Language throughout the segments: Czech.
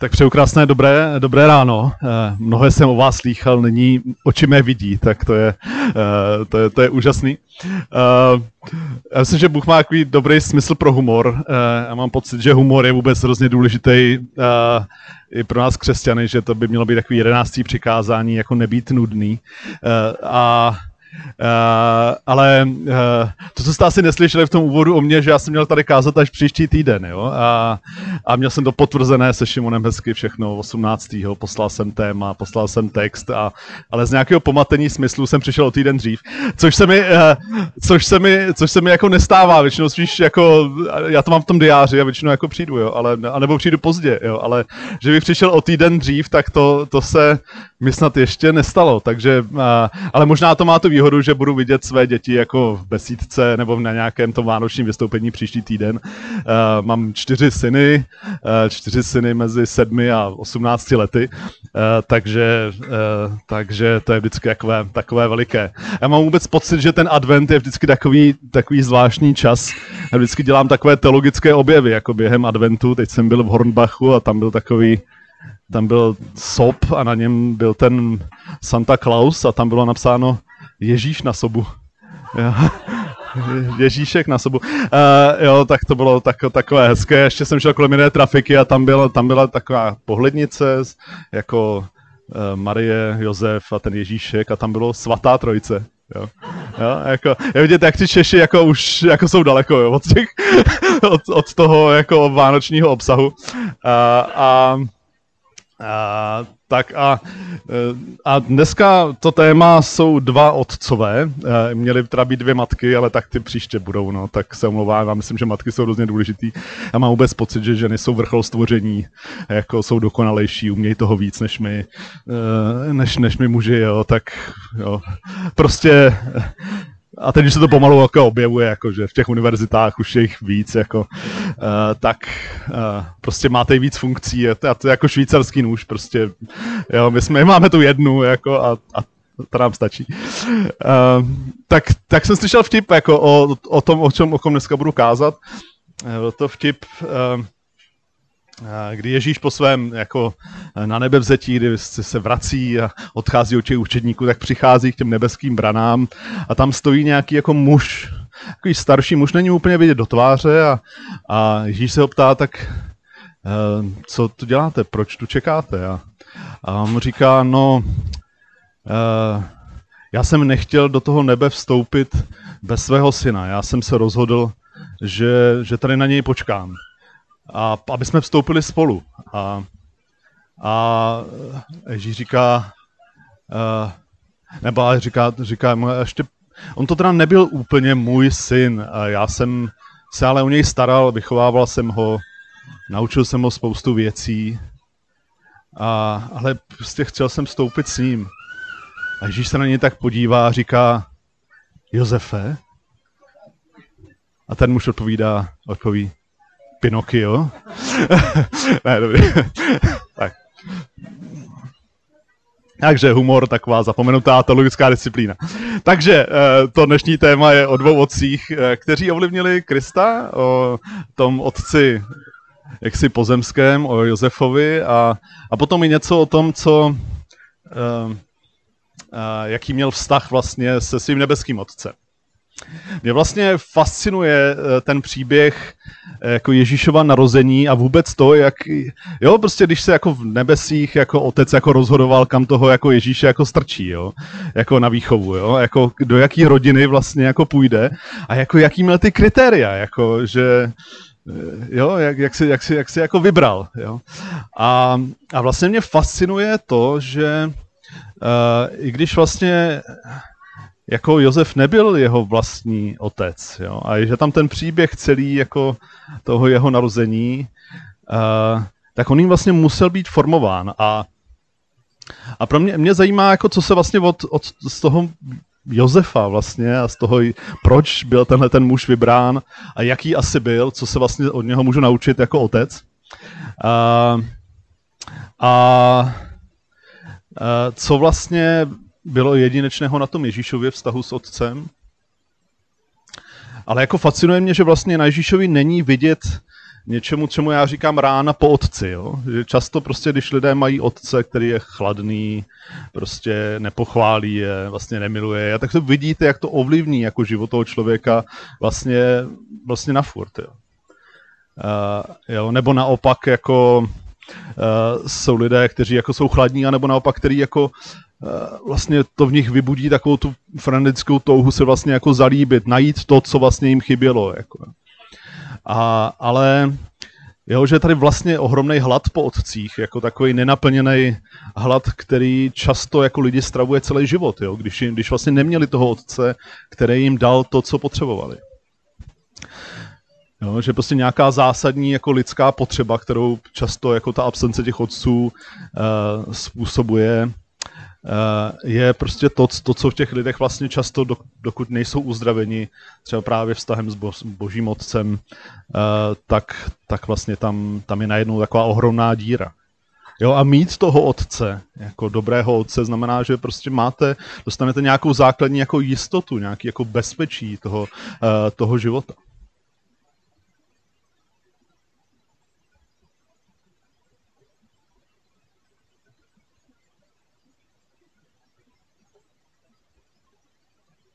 Tak přeju krásné dobré, dobré ráno. Eh, mnohé jsem o vás slýchal, nyní oči mé vidí, tak to je, eh, to je, to je úžasný. Eh, já myslím, že Bůh má takový dobrý smysl pro humor. Já mám pocit, že humor je vůbec hrozně důležitý i pro nás křesťany, že to by mělo být takový jedenáctý přikázání, jako nebýt nudný. A Uh, ale uh, to, co jste asi neslyšeli v tom úvodu o mně, že já jsem měl tady kázat až příští týden, jo? A, a měl jsem to potvrzené se Šimonem hezky všechno 18. Poslal jsem téma, poslal jsem text, a, ale z nějakého pomatení smyslu jsem přišel o týden dřív, což se mi, uh, což se mi, což se mi jako nestává, většinou spíš jako, já to mám v tom diáři a většinou jako přijdu, jo? Ale, anebo přijdu pozdě, jo? ale že bych přišel o týden dřív, tak to, to se mi snad ještě nestalo, takže, uh, ale možná to má tu výhodu, že budu vidět své děti jako v besídce nebo na nějakém tom vánočním vystoupení příští týden. Uh, mám čtyři syny, uh, čtyři syny mezi sedmi a osmnácti lety, uh, takže, uh, takže to je vždycky takové, takové veliké. Já mám vůbec pocit, že ten advent je vždycky takový, takový zvláštní čas. Já vždycky dělám takové teologické objevy, jako během adventu. Teď jsem byl v Hornbachu a tam byl takový tam byl sop a na něm byl ten Santa Claus a tam bylo napsáno Ježíš na sobu. Ježíšek na sobu. Uh, jo, tak to bylo tak, takové hezké. Ještě jsem šel kolem jiné trafiky a tam, byl, tam byla taková pohlednice jako uh, Marie, Josef a ten Ježíšek a tam bylo svatá trojice. Jo. Jo, jako, je vidět, jak ty Češi jako už jako jsou daleko jo, od, těch, od, od toho jako vánočního obsahu. Uh, a a, tak a, a dneska to téma jsou dva otcové. Měly teda být dvě matky, ale tak ty příště budou, no, tak se omlouvám. Já myslím, že matky jsou hrozně důležitý. Já mám vůbec pocit, že ženy jsou vrchol stvoření, jako jsou dokonalejší, umějí toho víc než my, e, než, než my muži, jo, tak jo. Prostě a teď, když se to pomalu jako objevuje, jako, že v těch univerzitách už je jich víc, jako, uh, tak uh, prostě máte víc funkcí, a to, a to je jako švýcarský nůž, prostě, jo, my, jsme, máme tu jednu, jako, a, a to nám stačí. Uh, tak, tak jsem slyšel vtip jako o, o tom, o čem o kom dneska budu kázat. Uh, to vtip, uh, kdy Ježíš po svém jako na nebe vzetí, kdy se vrací a odchází od těch učedníků, tak přichází k těm nebeským branám. A tam stojí nějaký jako muž, takový starší muž, není úplně vidět do tváře. A, a Ježíš se ho ptá, tak eh, co tu děláte, proč tu čekáte? A, a on říká, no, eh, já jsem nechtěl do toho nebe vstoupit bez svého syna, já jsem se rozhodl, že, že tady na něj počkám a aby jsme vstoupili spolu. A, a Ježíš říká, uh, nebo říká, říká ještě, on to teda nebyl úplně můj syn, já jsem se ale o něj staral, vychovával jsem ho, naučil jsem ho spoustu věcí, a, ale prostě chtěl jsem vstoupit s ním. A Ježíš se na něj tak podívá a říká, Josefe? A ten muž odpovídá, odpoví, Pinokio. ne, dobrý. tak. Takže humor, taková zapomenutá teologická disciplína. Takže eh, to dnešní téma je o dvou otcích, eh, kteří ovlivnili Krista, o tom otci jaksi pozemském, o Josefovi a, a potom i něco o tom, co, eh, jaký měl vztah vlastně se svým nebeským otcem. Mě vlastně fascinuje ten příběh jako Ježíšova narození a vůbec to, jak, jo, prostě když se jako v nebesích jako otec jako rozhodoval, kam toho jako Ježíše jako strčí, jo, jako na výchovu, jo, jako do jaký rodiny vlastně jako půjde a jako jaký měl ty kritéria, jako že, eh, jo, jak, jak, si, jak, si, jak si jako vybral, jo. A, a vlastně mě fascinuje to, že uh, i když vlastně jako Josef nebyl jeho vlastní otec. Jo? A že tam ten příběh celý jako toho jeho narození, uh, tak on jim vlastně musel být formován. A, a pro mě, mě zajímá, jako co se vlastně od, od z toho Josefa vlastně a z toho, proč byl tenhle ten muž vybrán a jaký asi byl, co se vlastně od něho můžu naučit jako otec. Uh, a uh, co vlastně bylo jedinečného na tom Ježíšově vztahu s otcem. Ale jako fascinuje mě, že vlastně na Ježíšovi není vidět něčemu, čemu já říkám rána po otci. Jo? Že často prostě, když lidé mají otce, který je chladný, prostě nepochválí je, vlastně nemiluje je, tak to vidíte, jak to ovlivní jako život toho člověka vlastně, vlastně na furt. Jo? Uh, jo? Nebo naopak jako uh, jsou lidé, kteří jako jsou chladní, anebo naopak, který jako vlastně to v nich vybudí takovou tu frenetickou touhu se vlastně jako zalíbit, najít to, co vlastně jim chybělo. Jako. A, ale jo, že je tady vlastně ohromný hlad po otcích, jako takový nenaplněný hlad, který často jako lidi stravuje celý život, jo, když, jim, když vlastně neměli toho otce, který jim dal to, co potřebovali. Jo, že prostě nějaká zásadní jako lidská potřeba, kterou často jako ta absence těch otců uh, způsobuje, Eh, je prostě to, to, co v těch lidech vlastně často, dokud nejsou uzdraveni, třeba právě vztahem s božím otcem, eh, tak, tak vlastně tam, tam je najednou taková ohromná díra. Jo, a mít toho otce, jako dobrého otce, znamená, že prostě máte, dostanete nějakou základní jako jistotu, nějaký jako bezpečí toho, eh, toho života.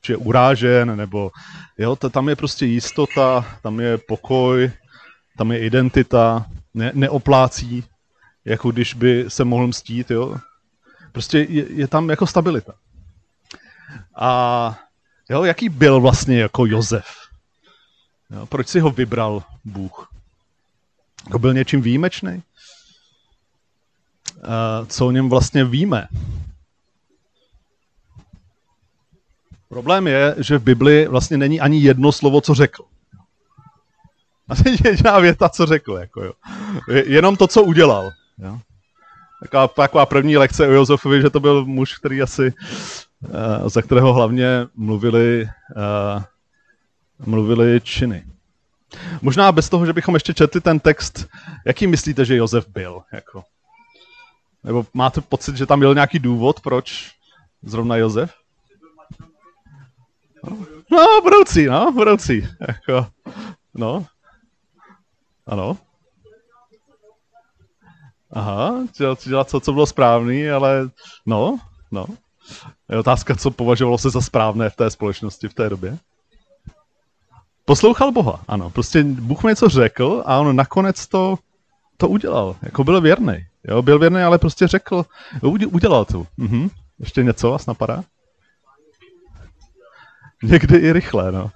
Je urážen, nebo jo, tam je prostě jistota, tam je pokoj, tam je identita, ne, neoplácí, jako když by se mohl mstít, jo. Prostě je, je tam jako stabilita. A jo, jaký byl vlastně jako Josef? Jo, proč si ho vybral Bůh? Jako byl něčím výjimečný? Co o něm vlastně víme? Problém je, že v Bibli vlastně není ani jedno slovo, co řekl. A není jediná věta, co řekl. Jako jo. Jenom to, co udělal. Jo. Taková, taková první lekce o Josefovi, že to byl muž, který asi, uh, za kterého hlavně mluvili, uh, mluvili činy. Možná bez toho, že bychom ještě četli ten text, jaký myslíte, že Josef byl? Jako? Nebo máte pocit, že tam byl nějaký důvod, proč zrovna Josef? No, budoucí, no, budoucí. Jako, no. Ano. Aha, dělat, dělat co, co bylo správný, ale no, no. Je otázka, co považovalo se za správné v té společnosti v té době. Poslouchal Boha, ano. Prostě Bůh mi něco řekl a on nakonec to, to udělal. Jako byl věrný. Jo, byl věrný, ale prostě řekl, udělal to. Mhm. Ještě něco vás napadá? Někdy i rychle, no.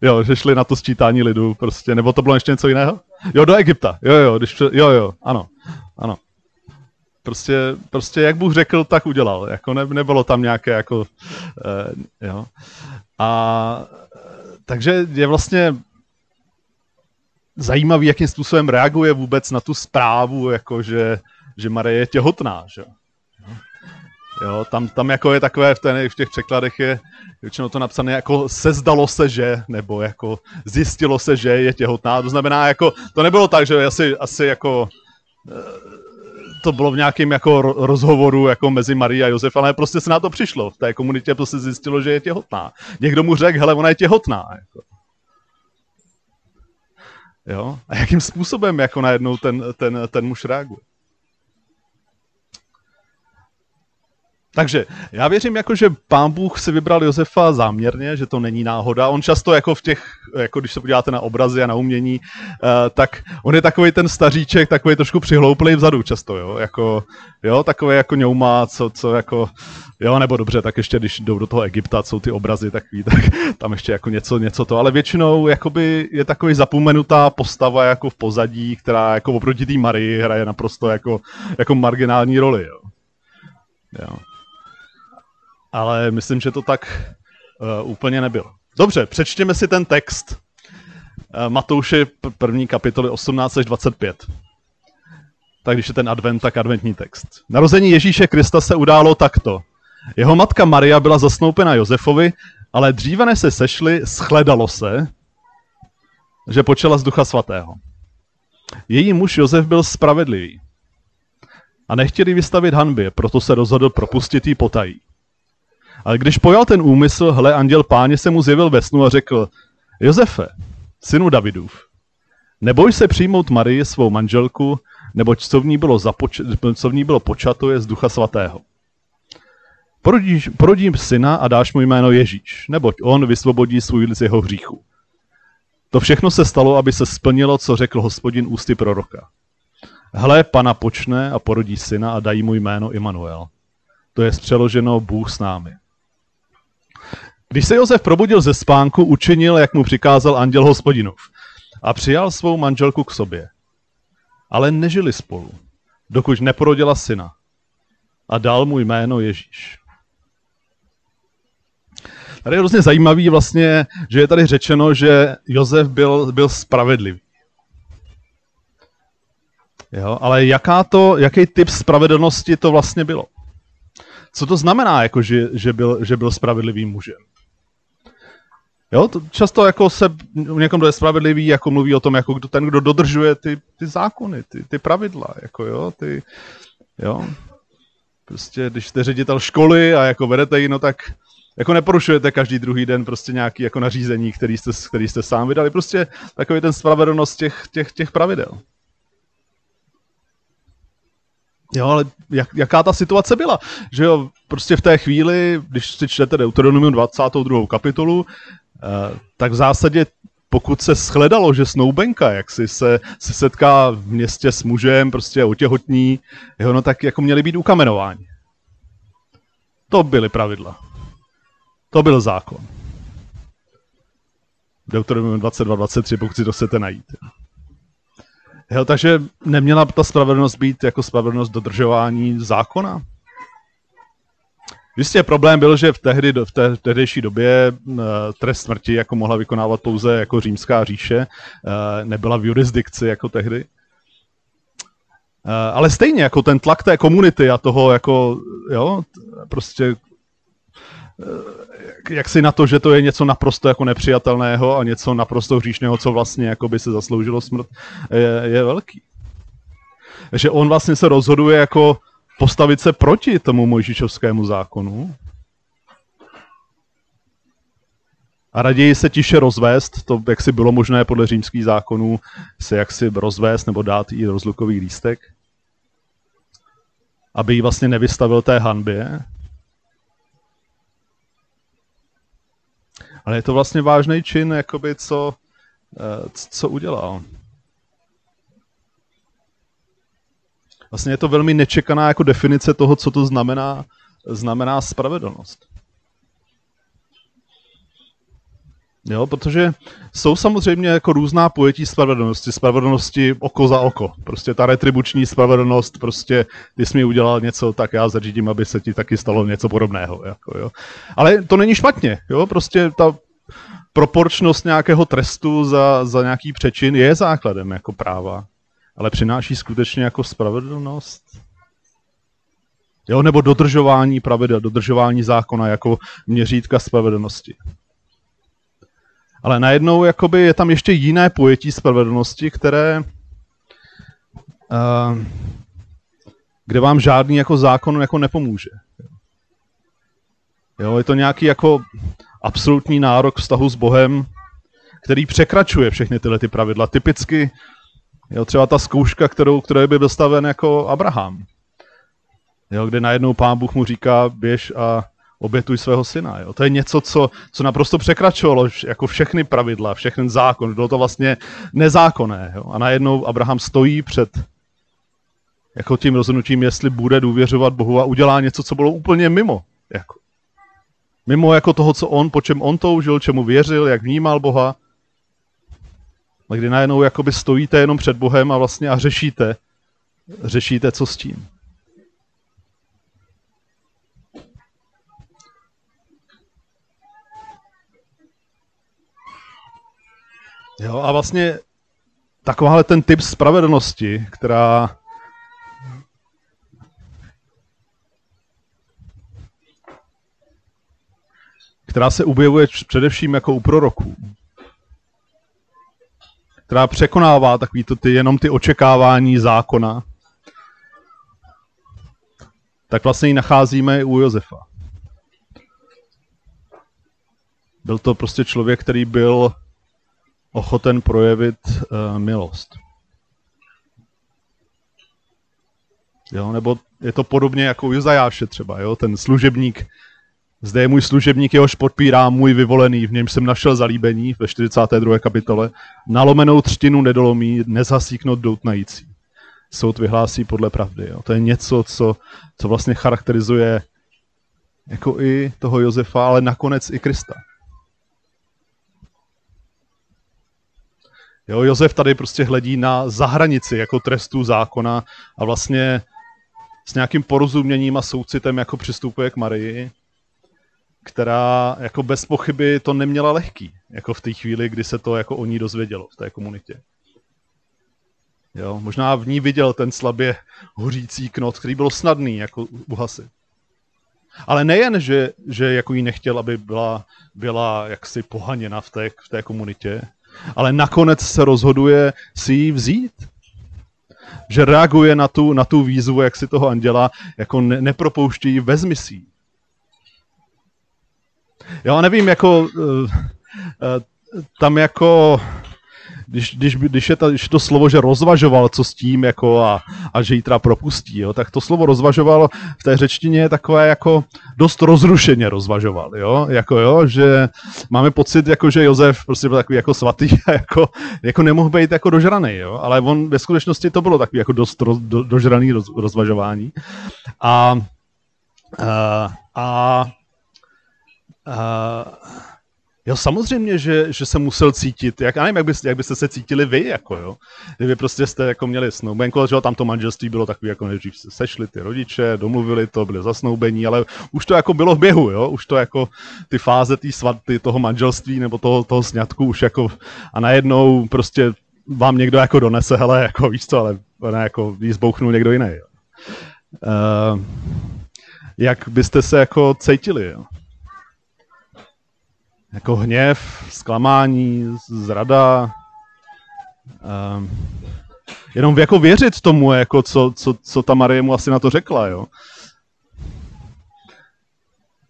Jo, že šli na to sčítání lidu prostě, nebo to bylo ještě něco jiného? Jo, do Egypta, jo, jo, když, jo, jo, ano, ano. Prostě, prostě jak Bůh řekl, tak udělal, jako ne, nebylo tam nějaké jako, eh, jo. A takže je vlastně zajímavý, jakým způsobem reaguje vůbec na tu zprávu, jako že, že Marie je těhotná, že Jo, tam, tam jako je takové, v, ten, v těch překladech je většinou to napsané jako sezdalo se, že, nebo jako zjistilo se, že je těhotná. To znamená, jako, to nebylo tak, že asi, asi jako eh, to bylo v nějakém jako rozhovoru jako mezi Marí a Josef, ale prostě se na to přišlo. V té komunitě prostě zjistilo, že je těhotná. Někdo mu řekl, hele, ona je těhotná. Jako. Jo? A jakým způsobem jako najednou ten, ten, ten muž reaguje? Takže já věřím, jako, že pán Bůh si vybral Josefa záměrně, že to není náhoda. On často jako v těch, jako když se podíváte na obrazy a na umění, uh, tak on je takový ten staříček, takový trošku přihlouplý vzadu často, jo, jako, jo, takový jako ňouma, co, co jako, jo, nebo dobře, tak ještě když jdou do toho Egypta, jsou ty obrazy takový, tak tam ještě jako něco, něco to, ale většinou jakoby je takový zapomenutá postava jako v pozadí, která jako oproti té Marii hraje naprosto jako, jako marginální roli, jo. jo ale myslím, že to tak uh, úplně nebylo. Dobře, přečtěme si ten text. Uh, Matouši první kapitoly 18 až 25. Tak když je ten advent, tak adventní text. Narození Ježíše Krista se událo takto. Jeho matka Maria byla zasnoupena Josefovi, ale dříve než se sešli, shledalo se, že počela z ducha svatého. Její muž Josef byl spravedlivý a nechtěli vystavit hanbě, proto se rozhodl propustit jí potají. Ale když pojal ten úmysl, hle, anděl páně se mu zjevil ve snu a řekl, Josefe, synu Davidův, neboj se přijmout Marii, svou manželku, neboť co v ní bylo, započ- co v ní bylo počato je z Ducha Svatého. Porodíš, porodím syna a dáš mu jméno Ježíš, neboť on vysvobodí svůj lid z jeho hříchu. To všechno se stalo, aby se splnilo, co řekl hospodin ústy proroka. Hle, pana počne a porodí syna a dají mu jméno Immanuel. To je přeloženo Bůh s námi. Když se Josef probudil ze spánku, učinil, jak mu přikázal anděl hospodinův a přijal svou manželku k sobě. Ale nežili spolu, dokud neporodila syna a dal mu jméno Ježíš. Tady je hrozně zajímavý vlastně, že je tady řečeno, že Josef byl, byl spravedlivý. Jo, ale jaká to, jaký typ spravedlnosti to vlastně bylo? Co to znamená, jako že, že, byl, že byl spravedlivým mužem? Jo, to často jako se někom, kdo je spravedlivý, jako mluví o tom, jako kdo, ten, kdo dodržuje ty, ty zákony, ty, ty pravidla, jako jo, ty, jo. Prostě, když jste ředitel školy a jako vedete ji, no tak jako neporušujete každý druhý den prostě nějaký jako nařízení, který jste, který jste sám vydali. Prostě takový ten spravedlnost těch, těch, těch pravidel. Jo, ale jak, jaká ta situace byla? Že jo, prostě v té chvíli, když si čtete Deuteronomium 22. kapitolu, eh, tak v zásadě pokud se shledalo, že snoubenka, jak si se, se setká v městě s mužem, prostě otěhotní, jo, no tak jako měli být ukamenováni. To byly pravidla. To byl zákon. Deuteronomium 22-23, pokud si to chcete najít. Jo, takže neměla ta spravedlnost být jako spravedlnost dodržování zákona? Jistě problém byl, že v, tehdy, v té tehdejší době uh, trest smrti jako mohla vykonávat pouze jako římská říše, uh, nebyla v jurisdikci jako tehdy. Uh, ale stejně jako ten tlak té komunity a toho jako, jo, prostě jak si na to, že to je něco naprosto jako nepřijatelného a něco naprosto hříšného, co vlastně jako by se zasloužilo smrt, je, je velký. Že on vlastně se rozhoduje jako postavit se proti tomu mojžišovskému zákonu a raději se tiše rozvést, to jak si bylo možné podle římských zákonů, se jaksi rozvést nebo dát i rozlukový lístek, aby ji vlastně nevystavil té hanbě, Ale je to vlastně vážný čin, jakoby co, eh, co udělal. Vlastně je to velmi nečekaná jako definice toho, co to znamená, znamená spravedlnost. Jo, protože jsou samozřejmě jako různá pojetí spravedlnosti, spravedlnosti oko za oko. Prostě ta retribuční spravedlnost, prostě ty jsi mi udělal něco, tak já zařídím, aby se ti taky stalo něco podobného. Jako, jo. Ale to není špatně, jo, prostě ta proporčnost nějakého trestu za, za nějaký přečin je základem jako práva, ale přináší skutečně jako spravedlnost. Jo, nebo dodržování pravidel, dodržování zákona jako měřítka spravedlnosti. Ale najednou jakoby je tam ještě jiné pojetí spravedlnosti, které, uh, kde vám žádný jako zákon jako nepomůže. Jo, je to nějaký jako absolutní nárok vztahu s Bohem, který překračuje všechny tyhle ty pravidla. Typicky jo, třeba ta zkouška, kterou, kterou by dostaven jako Abraham. Jo, kde najednou pán Bůh mu říká, běž a obětuj svého syna. Jo. To je něco, co, co naprosto překračovalo jako všechny pravidla, všechny zákon. Bylo to vlastně nezákonné. Jo. A najednou Abraham stojí před jako tím rozhodnutím, jestli bude důvěřovat Bohu a udělá něco, co bylo úplně mimo. Jako. Mimo jako toho, co on, po čem on toužil, čemu věřil, jak vnímal Boha. A kdy najednou jakoby stojíte jenom před Bohem a vlastně a řešíte, řešíte, co s tím. Jo, a vlastně takováhle ten typ spravedlnosti, která která se objevuje především jako u proroků. Která překonává takový to ty, jenom ty očekávání zákona. Tak vlastně ji nacházíme i u Josefa. Byl to prostě člověk, který byl ochoten projevit uh, milost. Jo, nebo je to podobně jako u Jozajáše třeba, jo, ten služebník, zde je můj služebník, jehož podpírá můj vyvolený, v něm jsem našel zalíbení ve 42. kapitole, nalomenou třtinu nedolomí, nezhasíknout doutnající. Soud vyhlásí podle pravdy. Jo. To je něco, co, co vlastně charakterizuje jako i toho Josefa, ale nakonec i Krista. Jo, Josef tady prostě hledí na zahranici jako trestu zákona a vlastně s nějakým porozuměním a soucitem jako přistupuje k Marii, která jako bez pochyby to neměla lehký, jako v té chvíli, kdy se to jako o ní dozvědělo v té komunitě. Jo, možná v ní viděl ten slabě hořící knot, který byl snadný jako uhasit. Ale nejen, že, že jako jí nechtěl, aby byla, byla jaksi pohaněna v té, v té komunitě, ale nakonec se rozhoduje si ji vzít. Že reaguje na tu, na tu výzvu, jak si toho anděla, jako ne, nepropouští ji, vezmi si Jo, nevím, jako uh, uh, tam jako když, když, když, je ta, když to slovo, že rozvažoval, co s tím, jako a, a že ji teda propustí, jo, tak to slovo rozvažoval v té řečtině je takové jako dost rozrušeně rozvažoval, jo, jako jo, že máme pocit, jako že Josef prostě byl takový jako svatý a jako, jako nemohl být jako dožraný, jo, ale on ve skutečnosti to bylo takový jako dost roz, do, dožraný roz, rozvažování. A a, a, a Jo, samozřejmě, že, že se musel cítit, jak, já nevím, jak, byste, jak byste se cítili vy, jako jo. Kdyby prostě jste jako měli snoubenku, že tam to manželství bylo takový, jako nejdřív se sešli ty rodiče, domluvili to, byli zasnoubení, ale už to jako bylo v běhu, jo, už to jako ty fáze tý svaty, toho manželství nebo toho, toho sňatku už jako a najednou prostě vám někdo jako donese, hele, jako víš co, ale ne, jako jí zbouchnul někdo jiný, jo. Uh, jak byste se jako cítili, jo? Jako hněv, zklamání, zrada. Um, jenom jako věřit tomu, jako co, co, co ta Marie mu asi na to řekla, jo.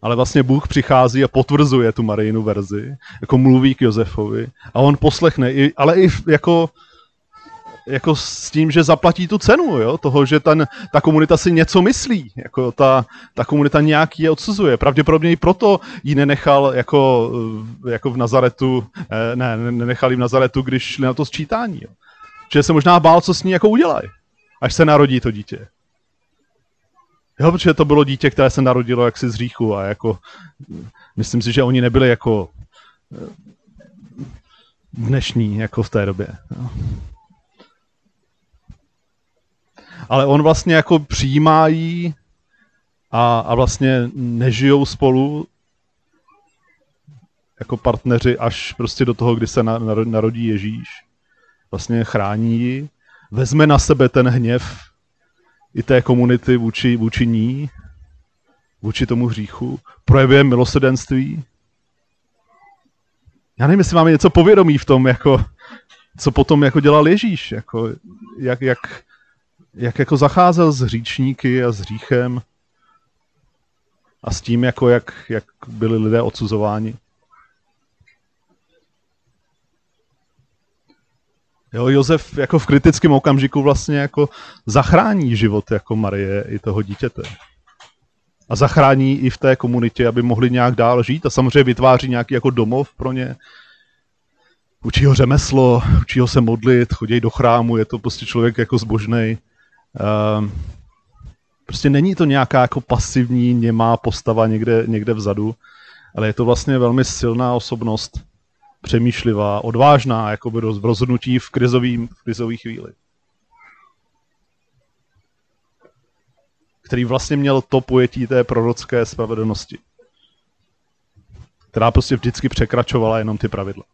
Ale vlastně Bůh přichází a potvrzuje tu Marijinu verzi, jako mluví k Josefovi a on poslechne, i, ale i jako jako s tím, že zaplatí tu cenu, jo? toho, že ten, ta komunita si něco myslí, jako ta, ta komunita nějaký je odsuzuje. Pravděpodobně i proto ji nenechal jako, jako v Nazaretu, eh, ne, nenechal jí v Nazaretu, když šli na to sčítání. Jo? Že se možná bál, co s ní jako udělají, až se narodí to dítě. Jo, protože to bylo dítě, které se narodilo jaksi z říchu a jako, myslím si, že oni nebyli jako eh, dnešní, jako v té době. Jo ale on vlastně jako přijímá jí a, a vlastně nežijou spolu jako partneři až prostě do toho, kdy se narodí Ježíš. Vlastně chrání ji, vezme na sebe ten hněv i té komunity vůči, vůči ní, vůči tomu hříchu, projevuje milosedenství. Já nevím, jestli máme něco povědomí v tom, jako, co potom jako dělal Ježíš, jako, jak, jak, jak jako zacházel s hříčníky a s hříchem a s tím, jako jak, jak byli lidé odsuzováni. Jo, Josef jako v kritickém okamžiku vlastně jako zachrání život jako Marie i toho dítěte. A zachrání i v té komunitě, aby mohli nějak dál žít a samozřejmě vytváří nějaký jako domov pro ně. Učí ho řemeslo, učí ho se modlit, chodí do chrámu, je to prostě člověk jako zbožnej. Ehm, prostě není to nějaká jako pasivní, němá postava někde, někde vzadu, ale je to vlastně velmi silná osobnost, přemýšlivá, odvážná jakoby v rozhodnutí v krizový, v krizový chvíli. Který vlastně měl to pojetí té prorocké spravedlnosti, která prostě vždycky překračovala jenom ty pravidla.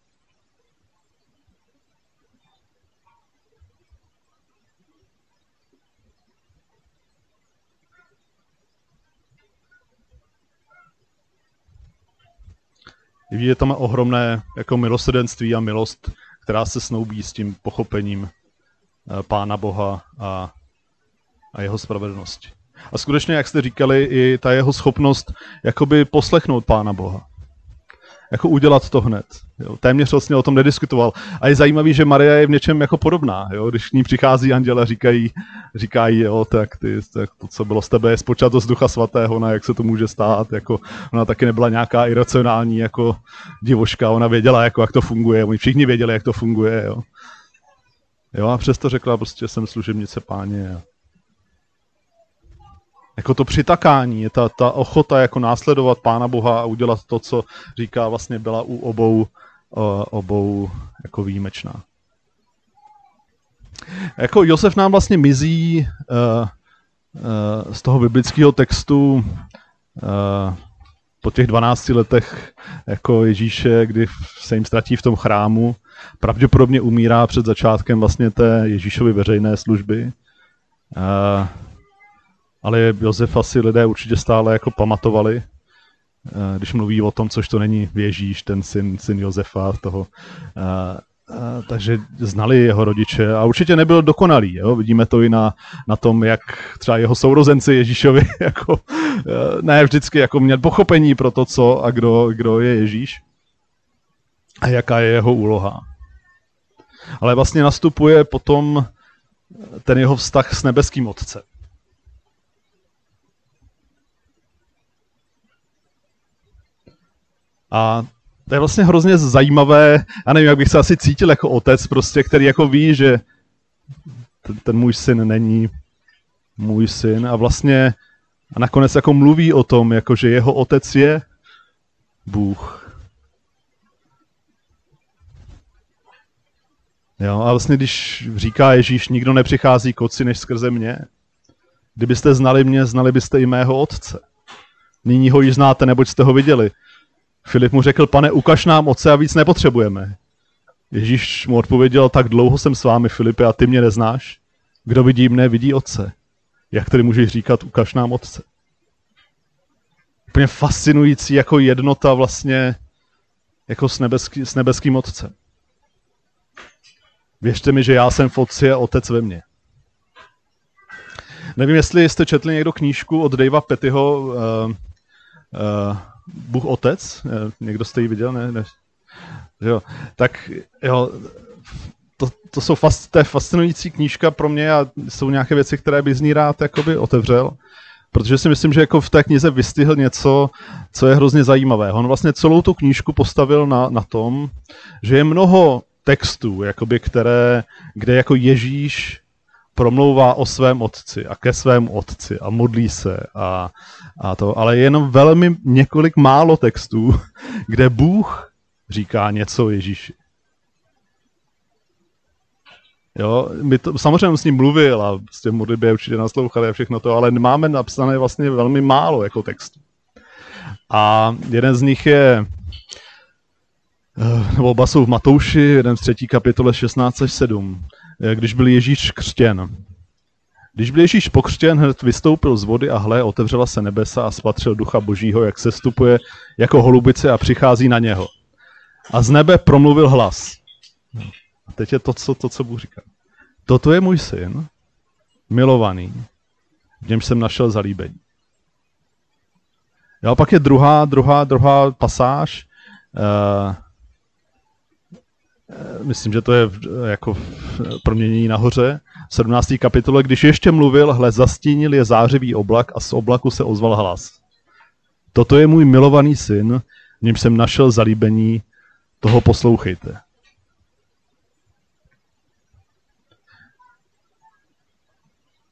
Je tam ohromné jako milosrdenství a milost, která se snoubí s tím pochopením eh, Pána Boha a, a jeho spravedlnosti. A skutečně, jak jste říkali, i ta jeho schopnost jakoby poslechnout Pána Boha. Jako udělat to hned. Jo. Téměř vlastně o tom nediskutoval. A je zajímavý, že Maria je v něčem jako podobná. Jo. Když k ní přichází anděle, říkají, říkají jo, tak, ty, tak to, co bylo z tebe, je spočato z ducha svatého, na jak se to může stát. Jako, ona taky nebyla nějaká iracionální jako divoška, ona věděla, jako, jak to funguje. Oni všichni věděli, jak to funguje. Jo. Jo, a přesto řekla prostě, jsem služebnice páně. Jako to přitakání, ta, ta ochota jako následovat Pána Boha a udělat to, co říká, vlastně byla u obou, uh, obou jako výjimečná. Jako Josef nám vlastně mizí uh, uh, z toho biblického textu uh, po těch 12 letech jako Ježíše, kdy se jim ztratí v tom chrámu, pravděpodobně umírá před začátkem vlastně té Ježíšovy veřejné služby. Uh, ale Josefa si lidé určitě stále jako pamatovali, uh, když mluví o tom, což to není Ježíš, ten syn, syn Josefa, toho, uh, uh, takže znali jeho rodiče a určitě nebyl dokonalý. Jo? Vidíme to i na, na tom, jak třeba jeho sourozenci Ježíšovi jako, ne vždycky jako měl pochopení pro to, co a kdo, kdo je Ježíš a jaká je jeho úloha. Ale vlastně nastupuje potom ten jeho vztah s nebeským otcem. A to je vlastně hrozně zajímavé, já nevím, jak bych se asi cítil jako otec, prostě, který jako ví, že ten, ten můj syn není můj syn a vlastně a nakonec jako mluví o tom, jako že jeho otec je Bůh. Jo, a vlastně když říká Ježíš, nikdo nepřichází k otci než skrze mě. Kdybyste znali mě, znali byste i mého otce. Nyní ho již znáte, neboť jste ho viděli. Filip mu řekl, pane, ukaž nám otce a víc nepotřebujeme. Ježíš mu odpověděl, tak dlouho jsem s vámi, Filipe, a ty mě neznáš. Kdo vidí mne, vidí otce. Jak tedy můžeš říkat, ukaž nám otce? Úplně fascinující jako jednota vlastně jako s, nebeský, s nebeským otcem. Věřte mi, že já jsem v otci a otec ve mně. Nevím, jestli jste četli někdo knížku od Davea Pettyho uh, uh, Bůh Otec. Uh, někdo jste ji viděl? Ne, ne. Jo. Tak jo, to, to, jsou fast, to je fascinující knížka pro mě a jsou nějaké věci, které by z ní rád jakoby otevřel. Protože si myslím, že jako v té knize vystihl něco, co je hrozně zajímavé. On vlastně celou tu knížku postavil na, na tom, že je mnoho textů, jakoby, které, kde jako Ježíš promlouvá o svém otci a ke svému otci a modlí se a, a to, ale je jenom velmi několik málo textů, kde Bůh říká něco Ježíši. Jo, my to, samozřejmě s ním mluvil a s tím modlitbě určitě naslouchali a všechno to, ale máme napsané vlastně velmi málo jako textů. A jeden z nich je Eh, nebo oba jsou v Matouši, jeden z třetí kapitole 16 až 7, eh, když byl Ježíš křtěn. Když byl Ježíš pokřtěn, hned vystoupil z vody a hle, otevřela se nebesa a spatřil ducha božího, jak se stupuje jako holubice a přichází na něho. A z nebe promluvil hlas. A teď je to, co, to, co Bůh říká. Toto je můj syn, milovaný, v němž jsem našel zalíbení. Jo, a pak je druhá, druhá, druhá pasáž, uh, Eh, myslím, že to je jako proměnění nahoře, v 17. kapitole, když ještě mluvil, hle, zastínil je zářivý oblak a z oblaku se ozval hlas. Toto je můj milovaný syn, v něm jsem našel zalíbení, toho poslouchejte.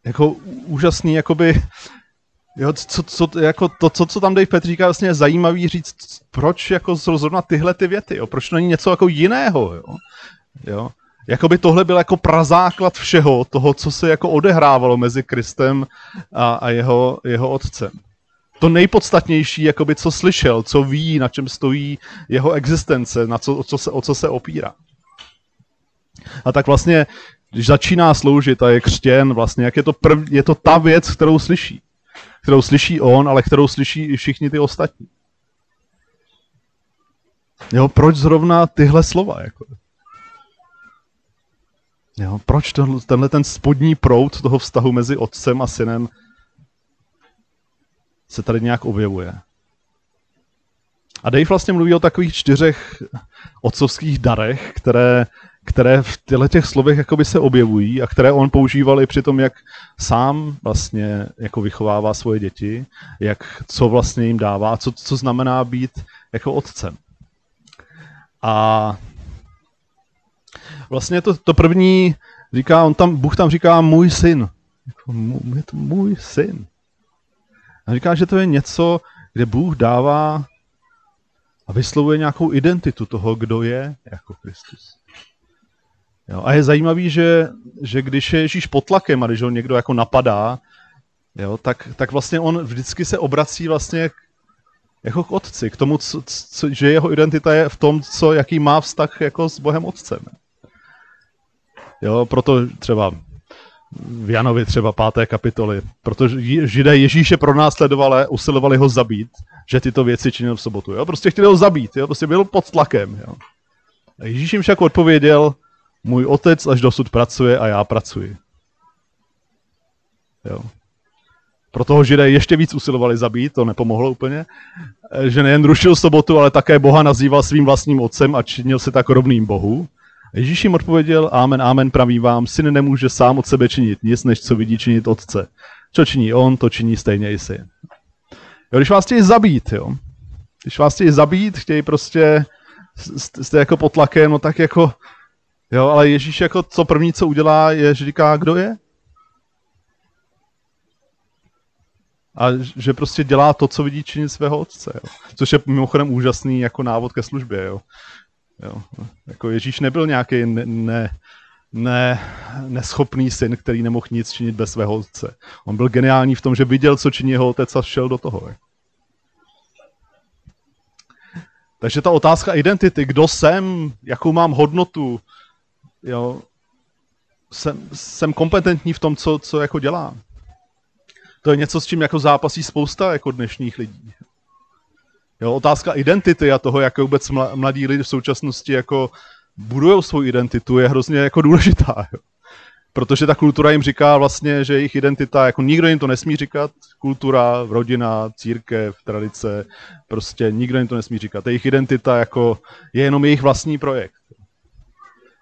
Jako úžasný, jakoby Jo, co, co, jako to, co, co tam Dave Petr říká, vlastně je zajímavý říct, proč jako zrovna tyhle ty věty, jo? proč není něco jako jiného, jo? jo? Jakoby tohle byl jako prazáklad všeho, toho, co se jako odehrávalo mezi Kristem a, a jeho, jeho otcem. To nejpodstatnější, jakoby, co slyšel, co ví, na čem stojí jeho existence, na co, o, co se, o co se opírá. A tak vlastně, když začíná sloužit a je křtěn, vlastně, jak je to, prv, je to ta věc, kterou slyší kterou slyší on, ale kterou slyší i všichni ty ostatní. Jo, proč zrovna tyhle slova? Jako? Jo, proč to, tenhle ten spodní proud toho vztahu mezi otcem a synem se tady nějak objevuje? A Dave vlastně mluví o takových čtyřech otcovských darech, které, které v těchto těch slovech jakoby se objevují a které on používal i při tom, jak sám vlastně jako vychovává svoje děti, jak, co vlastně jim dává, co, co znamená být jako otcem. A vlastně to, to první říká, on tam, Bůh tam říká můj syn. Jako, je to můj syn. A říká, že to je něco, kde Bůh dává a vyslovuje nějakou identitu toho, kdo je jako Kristus. Jo, a je zajímavý, že, že když je Ježíš pod tlakem a když ho někdo jako napadá, jo, tak, tak vlastně on vždycky se obrací vlastně k, jako k otci, k tomu, co, co, že jeho identita je v tom, co, jaký má vztah jako s Bohem Otcem. Jo, proto třeba v Janovi třeba páté kapitoly, protože židé Ježíše pronásledovali, usilovali ho zabít, že tyto věci činil v sobotu. Jo? Prostě chtěli ho zabít, jo? prostě byl pod tlakem. Jo? A Ježíš jim však odpověděl, můj otec až dosud pracuje a já pracuji. Jo. Proto ho židé ještě víc usilovali zabít, to nepomohlo úplně, že nejen rušil sobotu, ale také Boha nazýval svým vlastním otcem a činil se tak rovným Bohu. Ježíš jim odpověděl, amen, amen, praví vám, syn nemůže sám od sebe činit nic, než co vidí činit otce. Co činí on, to činí stejně i syn. Jo, když vás chtějí zabít, jo, když vás chtějí zabít, chtějí prostě, jste jako pod tlakem, no tak jako, jo, ale Ježíš jako co první, co udělá, je, že říká, kdo je? A že prostě dělá to, co vidí činit svého otce, jo. Což je mimochodem úžasný jako návod ke službě, jo. Jo. Jako Ježíš nebyl nějaký ne, ne, ne, neschopný syn, který nemohl nic činit bez svého otce. On byl geniální v tom, že viděl, co činí jeho otec a šel do toho. Takže ta otázka identity, kdo jsem, jakou mám hodnotu, jo, jsem, jsem kompetentní v tom, co, co jako dělám. To je něco, s čím jako zápasí spousta jako dnešních lidí. Jo, otázka identity a toho, jak vůbec mladí lidi v současnosti jako budují svou identitu, je hrozně jako důležitá. Jo. Protože ta kultura jim říká vlastně, že jejich identita, jako nikdo jim to nesmí říkat, kultura, rodina, církev, tradice, prostě nikdo jim to nesmí říkat. Jejich identita jako je jenom jejich vlastní projekt.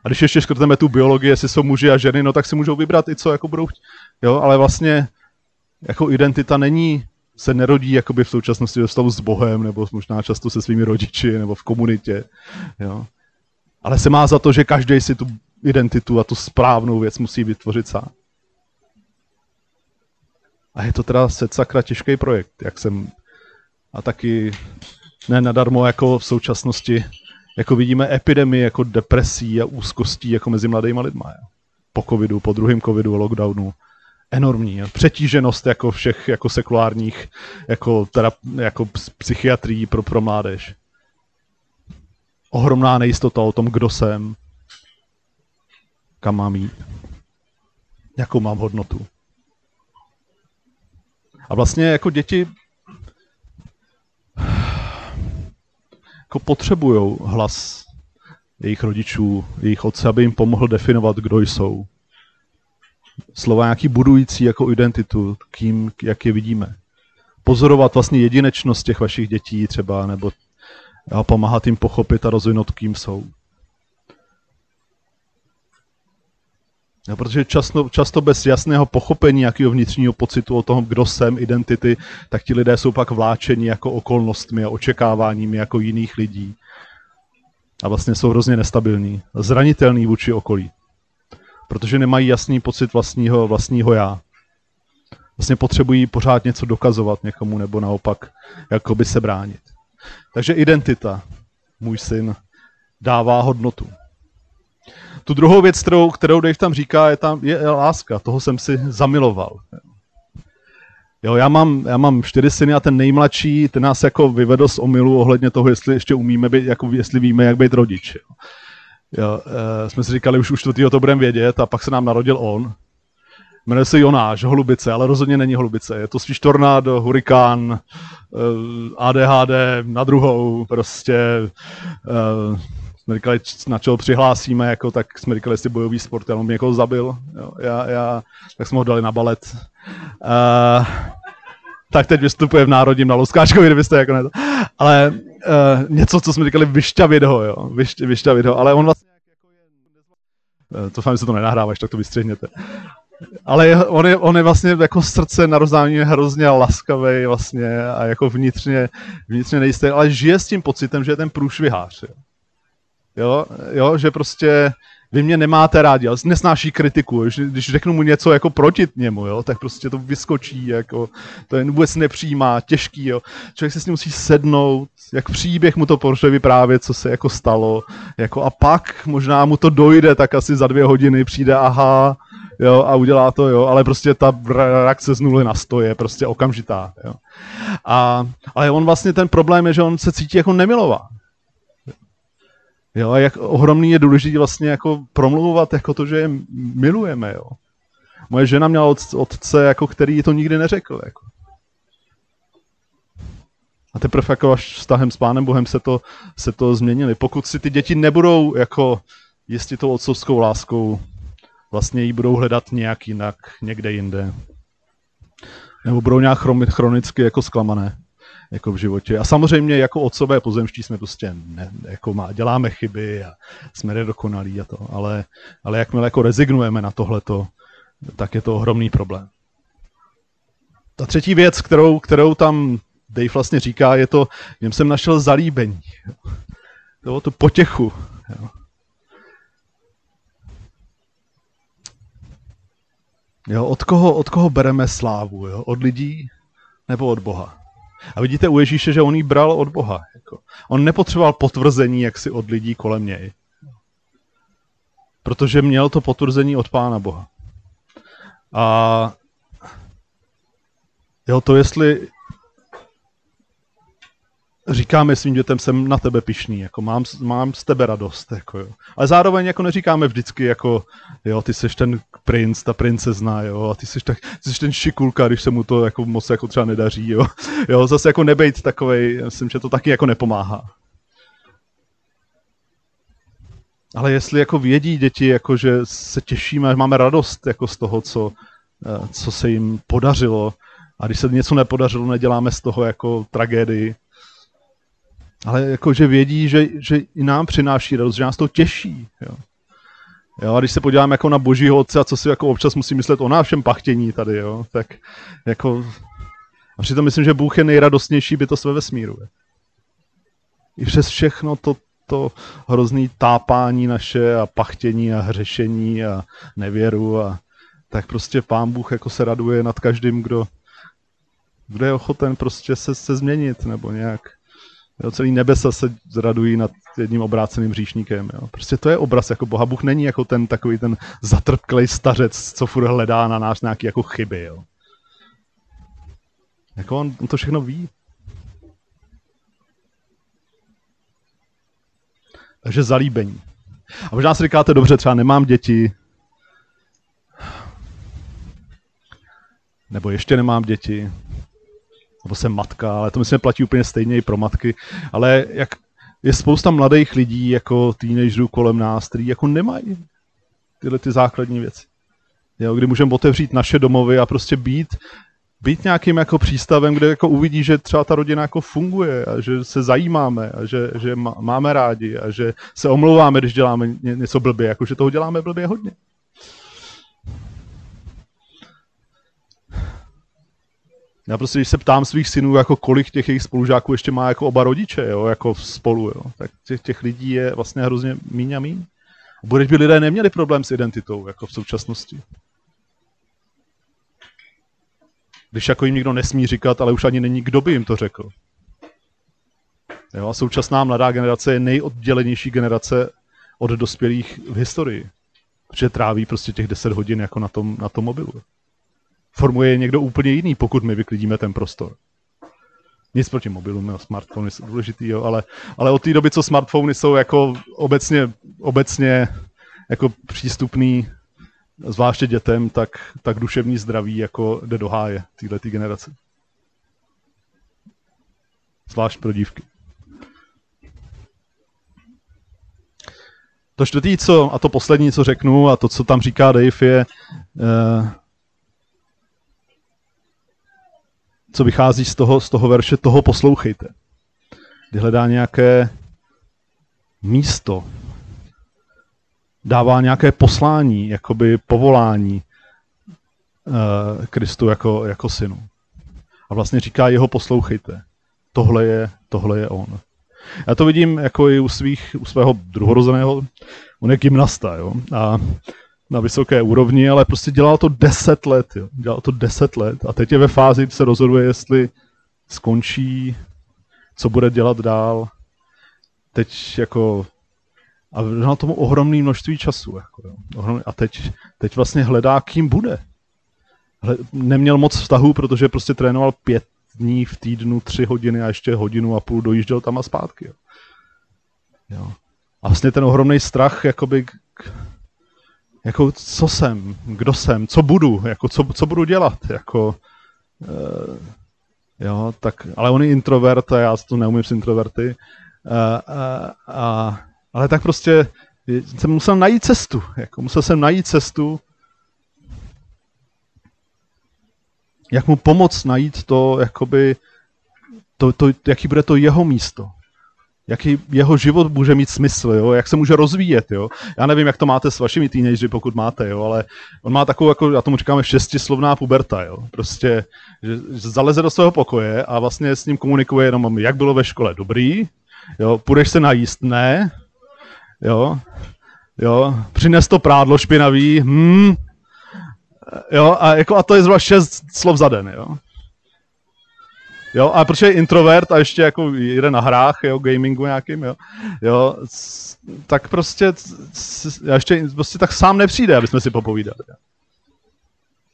A když ještě škrtneme tu biologii, jestli jsou muži a ženy, no tak si můžou vybrat i co jako budou chtít. Jo, ale vlastně jako identita není se nerodí jakoby v současnosti ve stavu s Bohem, nebo možná často se svými rodiči, nebo v komunitě. Jo. Ale se má za to, že každý si tu identitu a tu správnou věc musí vytvořit sám. A je to teda se sakra těžký projekt, jak jsem a taky ne nadarmo jako v současnosti jako vidíme epidemii jako depresí a úzkostí jako mezi mladými lidmi. Po covidu, po druhém covidu, lockdownu enormní. Přetíženost jako všech jako sekulárních jako, teda, jako psychiatrií pro, pro mládež. Ohromná nejistota o tom, kdo jsem, kam mám jít, jakou mám hodnotu. A vlastně jako děti jako potřebují hlas jejich rodičů, jejich otce, aby jim pomohl definovat, kdo jsou slova nějaký budující jako identitu, kým, jak je vidíme. Pozorovat vlastně jedinečnost těch vašich dětí třeba, nebo a pomáhat jim pochopit a rozvinout, kým jsou. Ja, protože často, často bez jasného pochopení nějakého vnitřního pocitu o tom, kdo jsem, identity, tak ti lidé jsou pak vláčeni jako okolnostmi a očekáváními jako jiných lidí. A vlastně jsou hrozně nestabilní, zranitelní vůči okolí protože nemají jasný pocit vlastního, vlastního já. Vlastně potřebují pořád něco dokazovat někomu nebo naopak jakoby se bránit. Takže identita, můj syn, dává hodnotu. Tu druhou věc, kterou, kterou Dave tam říká, je, tam, je láska. Toho jsem si zamiloval. Jo, já mám, já mám čtyři syny a ten nejmladší, ten nás jako vyvedl z omilu ohledně toho, jestli ještě umíme být, jako jestli víme, jak být rodič. Jo. Jo, uh, jsme si říkali, už u čtvrtýho to budeme vědět a pak se nám narodil on. Jmenuje se Jonáš, holubice, ale rozhodně není holubice. Je to spíš tornádo, hurikán, uh, eh, ADHD na druhou, prostě uh, jsme říkali, na čeho přihlásíme, jako, tak jsme říkali, jestli bojový sport, já on mě někoho zabil, jo, já, já, tak jsme ho dali na balet. Uh, tak teď vystupuje v Národním na Luskáčkovi, kdybyste jako ne... Ale něco, co jsme říkali, vyšťavit ho, jo, Vyšť, vyšťavit ho, ale on vlastně uh, to fakt, se to nenahráváš, tak to vystřihněte. Ale on, je, on je vlastně jako srdce narozdání hrozně laskavý vlastně a jako vnitřně, vnitřně nejistý, ale žije s tím pocitem, že je ten průšvihář. Jo, jo, jo že prostě vy mě nemáte rádi, ale nesnáší kritiku. Když řeknu mu něco jako proti němu, jo, tak prostě to vyskočí, jako, to je vůbec nepřijímá, těžký, jo. Člověk se s ním musí sednout, jak příběh mu to porušuje vyprávět, co se jako stalo, jako a pak možná mu to dojde, tak asi za dvě hodiny přijde, aha, jo, a udělá to, jo, ale prostě ta reakce z nuly na sto je prostě okamžitá, jo. A, ale on vlastně ten problém je, že on se cítí jako nemilová. Jo, a jak ohromný je důležité vlastně jako promluvat jako to, že je milujeme, jo. Moje žena měla otce, jako který to nikdy neřekl, jako. A teprve jako až vztahem s Pánem Bohem se to, se to změnili. Pokud si ty děti nebudou jako jistě tou otcovskou láskou, vlastně ji budou hledat nějak jinak, někde jinde. Nebo budou nějak chronicky jako zklamané jako v životě. A samozřejmě jako otcové pozemští jsme prostě ne, jako má, děláme chyby a jsme nedokonalí a to, ale, ale jakmile jako rezignujeme na tohleto, tak je to ohromný problém. Ta třetí věc, kterou, kterou tam Dave vlastně říká, je to, v něm jsem našel zalíbení. To tu potěchu. Jo. Jo, od, koho, od koho bereme slávu? Jo? Od lidí nebo od Boha? A vidíte u Ježíše, že on ji bral od Boha. Jako. On nepotřeboval potvrzení jaksi od lidí kolem něj. Protože měl to potvrzení od Pána Boha. A jo, to jestli říkáme svým dětem, jsem na tebe pišný, jako mám, mám z tebe radost, jako jo. Ale zároveň jako neříkáme vždycky, jako jo, ty jsi ten princ, ta princezna, jo, a ty jsi, tak, ty jsi ten šikulka, když se mu to jako moc jako třeba nedaří, jo. Jo, zase jako nebejt takovej, myslím, že to taky jako nepomáhá. Ale jestli jako vědí děti, jako že se těšíme, máme radost jako z toho, co, eh, co se jim podařilo, a když se něco nepodařilo, neděláme z toho jako tragédii, ale jakože vědí, že, že i nám přináší radost, že nás to těší. Jo. Jo, a když se podíváme jako na božího otce a co si jako občas musí myslet o našem pachtění tady, jo, tak jako... A přitom myslím, že Bůh je nejradostnější bytost ve vesmíru. Je. I přes všechno to, to hrozný tápání naše a pachtění a hřešení a nevěru a tak prostě pán Bůh jako se raduje nad každým, kdo, kdo je ochoten prostě se, se změnit nebo nějak Jo, celý nebesa se zradují nad jedním obráceným říšníkem. Jo. Prostě to je obraz jako Boha. Bůh není jako ten takový ten zatrpklej stařec, co furt hledá na nás nějaké jako chyby. Jo. Jako on, on to všechno ví. Takže zalíbení. A možná si říkáte, dobře, třeba nemám děti, nebo ještě nemám děti, nebo jsem matka, ale to myslím platí úplně stejně i pro matky, ale jak je spousta mladých lidí, jako teenagerů kolem nás, kteří jako nemají tyhle ty základní věci. Jo, kdy můžeme otevřít naše domovy a prostě být, být nějakým jako přístavem, kde jako uvidí, že třeba ta rodina jako funguje a že se zajímáme a že, že máme rádi a že se omlouváme, když děláme něco blbě, jako že toho děláme blbě hodně. Já prostě, když se ptám svých synů, jako kolik těch jejich spolužáků ještě má jako oba rodiče, jo, jako spolu, jo, tak těch, těch lidí je vlastně hrozně míň a míň. Bude, by lidé neměli problém s identitou, jako v současnosti. Když jako jim nikdo nesmí říkat, ale už ani není, kdo by jim to řekl. Jo, a současná mladá generace je nejoddělenější generace od dospělých v historii. Protože tráví prostě těch 10 hodin jako na tom, na tom mobilu formuje někdo úplně jiný, pokud my vyklidíme ten prostor. Nic proti mobilům, jo, smartfony jsou důležitý, jo, ale, ale od té doby, co smartfony jsou jako obecně, obecně jako přístupný, zvláště dětem, tak, tak duševní zdraví jako jde do háje této generace. Zvlášť pro dívky. To čtvrtý, co, a to poslední, co řeknu, a to, co tam říká Dave, je, uh, co vychází z toho, z toho verše, toho poslouchejte. kdy hledá nějaké místo, dává nějaké poslání, jakoby povolání uh, Kristu jako, jako synu. A vlastně říká, jeho poslouchejte. Tohle je, tohle je on. Já to vidím jako i u, svých, u svého druhorozeného, on je gymnasta, jo, a na vysoké úrovni, ale prostě dělal to deset let, jo. Dělal to deset let a teď je ve fázi, kdy se rozhoduje, jestli skončí, co bude dělat dál. Teď jako a na tomu ohromné množství času. Jako, jo. A teď, teď vlastně hledá, kým bude. Hle, neměl moc vztahu, protože prostě trénoval pět dní v týdnu, tři hodiny a ještě hodinu a půl dojížděl tam a zpátky. Jo. Jo. A vlastně ten ohromný strach, jakoby, k, jako co jsem, kdo jsem, co budu, jako co, co budu dělat, jako, uh, jo, tak, ale on je introvert a já to neumím s introverty, uh, uh, uh, ale tak prostě jsem musel najít cestu, jako musel jsem najít cestu, jak mu pomoct najít to, jakoby, to, to, jaký bude to jeho místo. Jaký jeho život může mít smysl, jo? jak se může rozvíjet. Jo? Já nevím, jak to máte s vašimi teenagery, pokud máte, jo? ale on má takovou, jako, já tomu říkáme, šestislovná puberta. Jo? Prostě, že, zaleze do svého pokoje a vlastně s ním komunikuje jenom, jak bylo ve škole dobrý, jo? půjdeš se najíst, ne, jo, jo, přines to prádlo špinavý, hm, jo, a, jako, a to je zhruba šest slov za den, jo. Jo, a protože je introvert a ještě jako jde na hrách, jo, gamingu nějakým, jo, jo tak prostě, ještě prostě tak sám nepřijde, aby jsme si popovídali.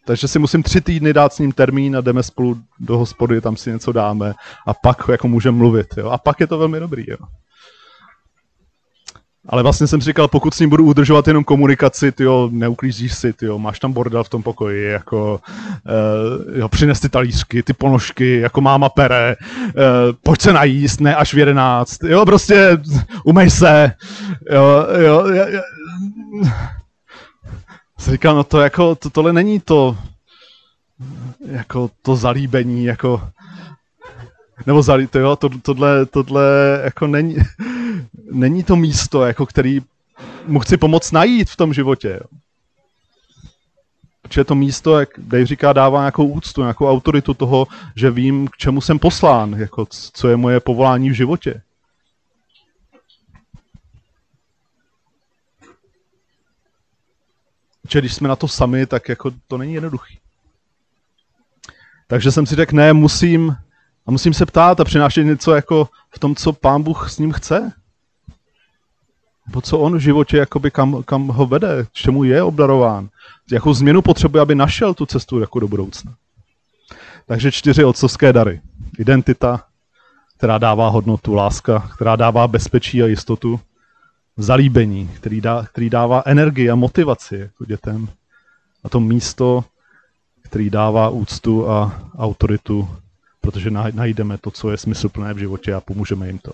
Takže si musím tři týdny dát s ním termín a jdeme spolu do hospody, tam si něco dáme a pak jako můžeme mluvit, jo. A pak je to velmi dobrý, jo. Ale vlastně jsem si říkal, pokud s ním budu udržovat jenom komunikaci, ty jo, neuklízíš si, ty jo, máš tam bordel v tom pokoji, jako, uh, jo, přines ty talířky, ty ponožky, jako máma pere, uh, pojď se najíst, ne až v jedenáct, jo, prostě umej se, jo, jo, jo, jo. Jsem říkal, no to jako, to, tohle není to, jako to zalíbení, jako, nebo zalí, to jo, to, tohle, tohle jako není, není to místo, jako který mu chci pomoct najít v tom životě. Jo. Protože to místo, jak Dave říká, dává nějakou úctu, nějakou autoritu toho, že vím, k čemu jsem poslán, jako co je moje povolání v životě. Protože když jsme na to sami, tak jako to není jednoduchý. Takže jsem si řekl, ne, musím, a musím se ptát a přinášet něco jako v tom, co pán Bůh s ním chce. Nebo co on v životě, jakoby kam, kam ho vede, čemu je obdarován. Jakou změnu potřebuje, aby našel tu cestu jako do budoucna. Takže čtyři otcovské dary. Identita, která dává hodnotu, láska, která dává bezpečí a jistotu, zalíbení, který, dá, který dává energii a motivaci jako dětem, a to místo, který dává úctu a autoritu, protože najdeme to, co je smysluplné v životě a pomůžeme jim to.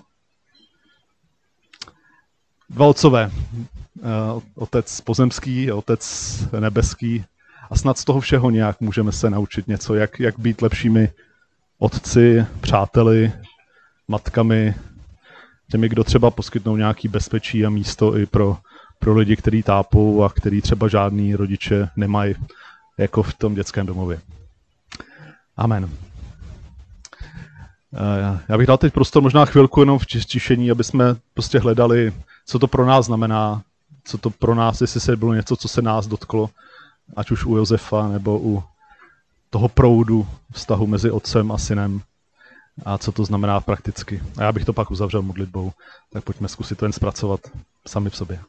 Dva otcové, eh, otec pozemský, otec nebeský a snad z toho všeho nějak můžeme se naučit něco, jak, jak být lepšími otci, přáteli, matkami, těmi, kdo třeba poskytnou nějaký bezpečí a místo i pro, pro lidi, kteří tápou a který třeba žádný rodiče nemají, jako v tom dětském domově. Amen. Eh, já bych dal teď prostor možná chvilku jenom v čištění, aby jsme prostě hledali co to pro nás znamená, co to pro nás, jestli se bylo něco, co se nás dotklo, ať už u Josefa nebo u toho proudu vztahu mezi otcem a synem a co to znamená prakticky. A já bych to pak uzavřel modlitbou, tak pojďme zkusit to jen zpracovat sami v sobě.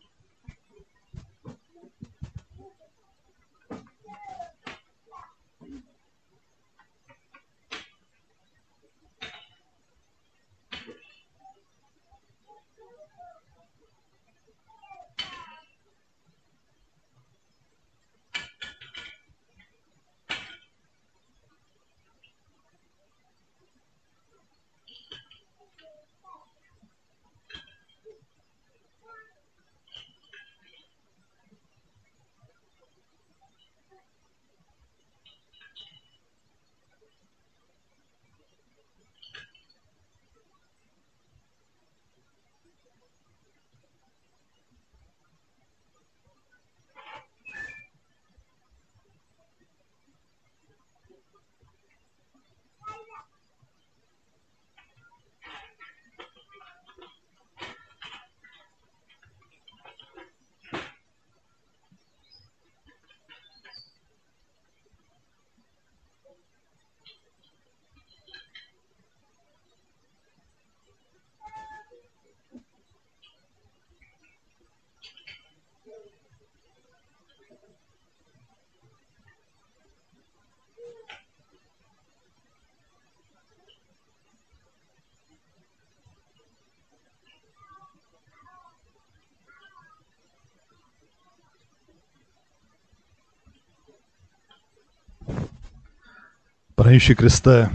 Pane Ježíši Kriste,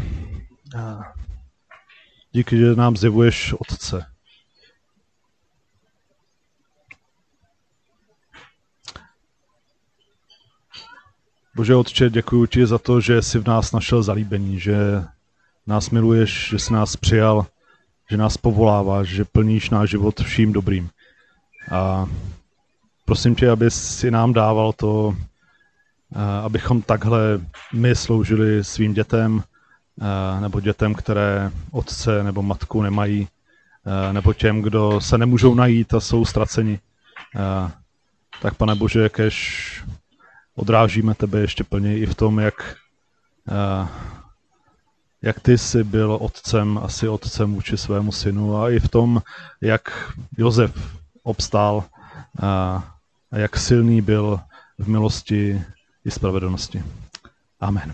díky, že nám zjevuješ Otce. Bože Otče, děkuji ti za to, že jsi v nás našel zalíbení, že nás miluješ, že jsi nás přijal, že nás povoláváš, že plníš náš život vším dobrým. A prosím tě, aby si nám dával to, abychom takhle my sloužili svým dětem, nebo dětem, které otce nebo matku nemají, nebo těm, kdo se nemůžou najít a jsou ztraceni. Tak pane Bože, kež odrážíme tebe ještě plně i v tom, jak, jak ty jsi byl otcem, asi otcem vůči svému synu a i v tom, jak Josef obstál a jak silný byl v milosti i spravedlnosti. Amen.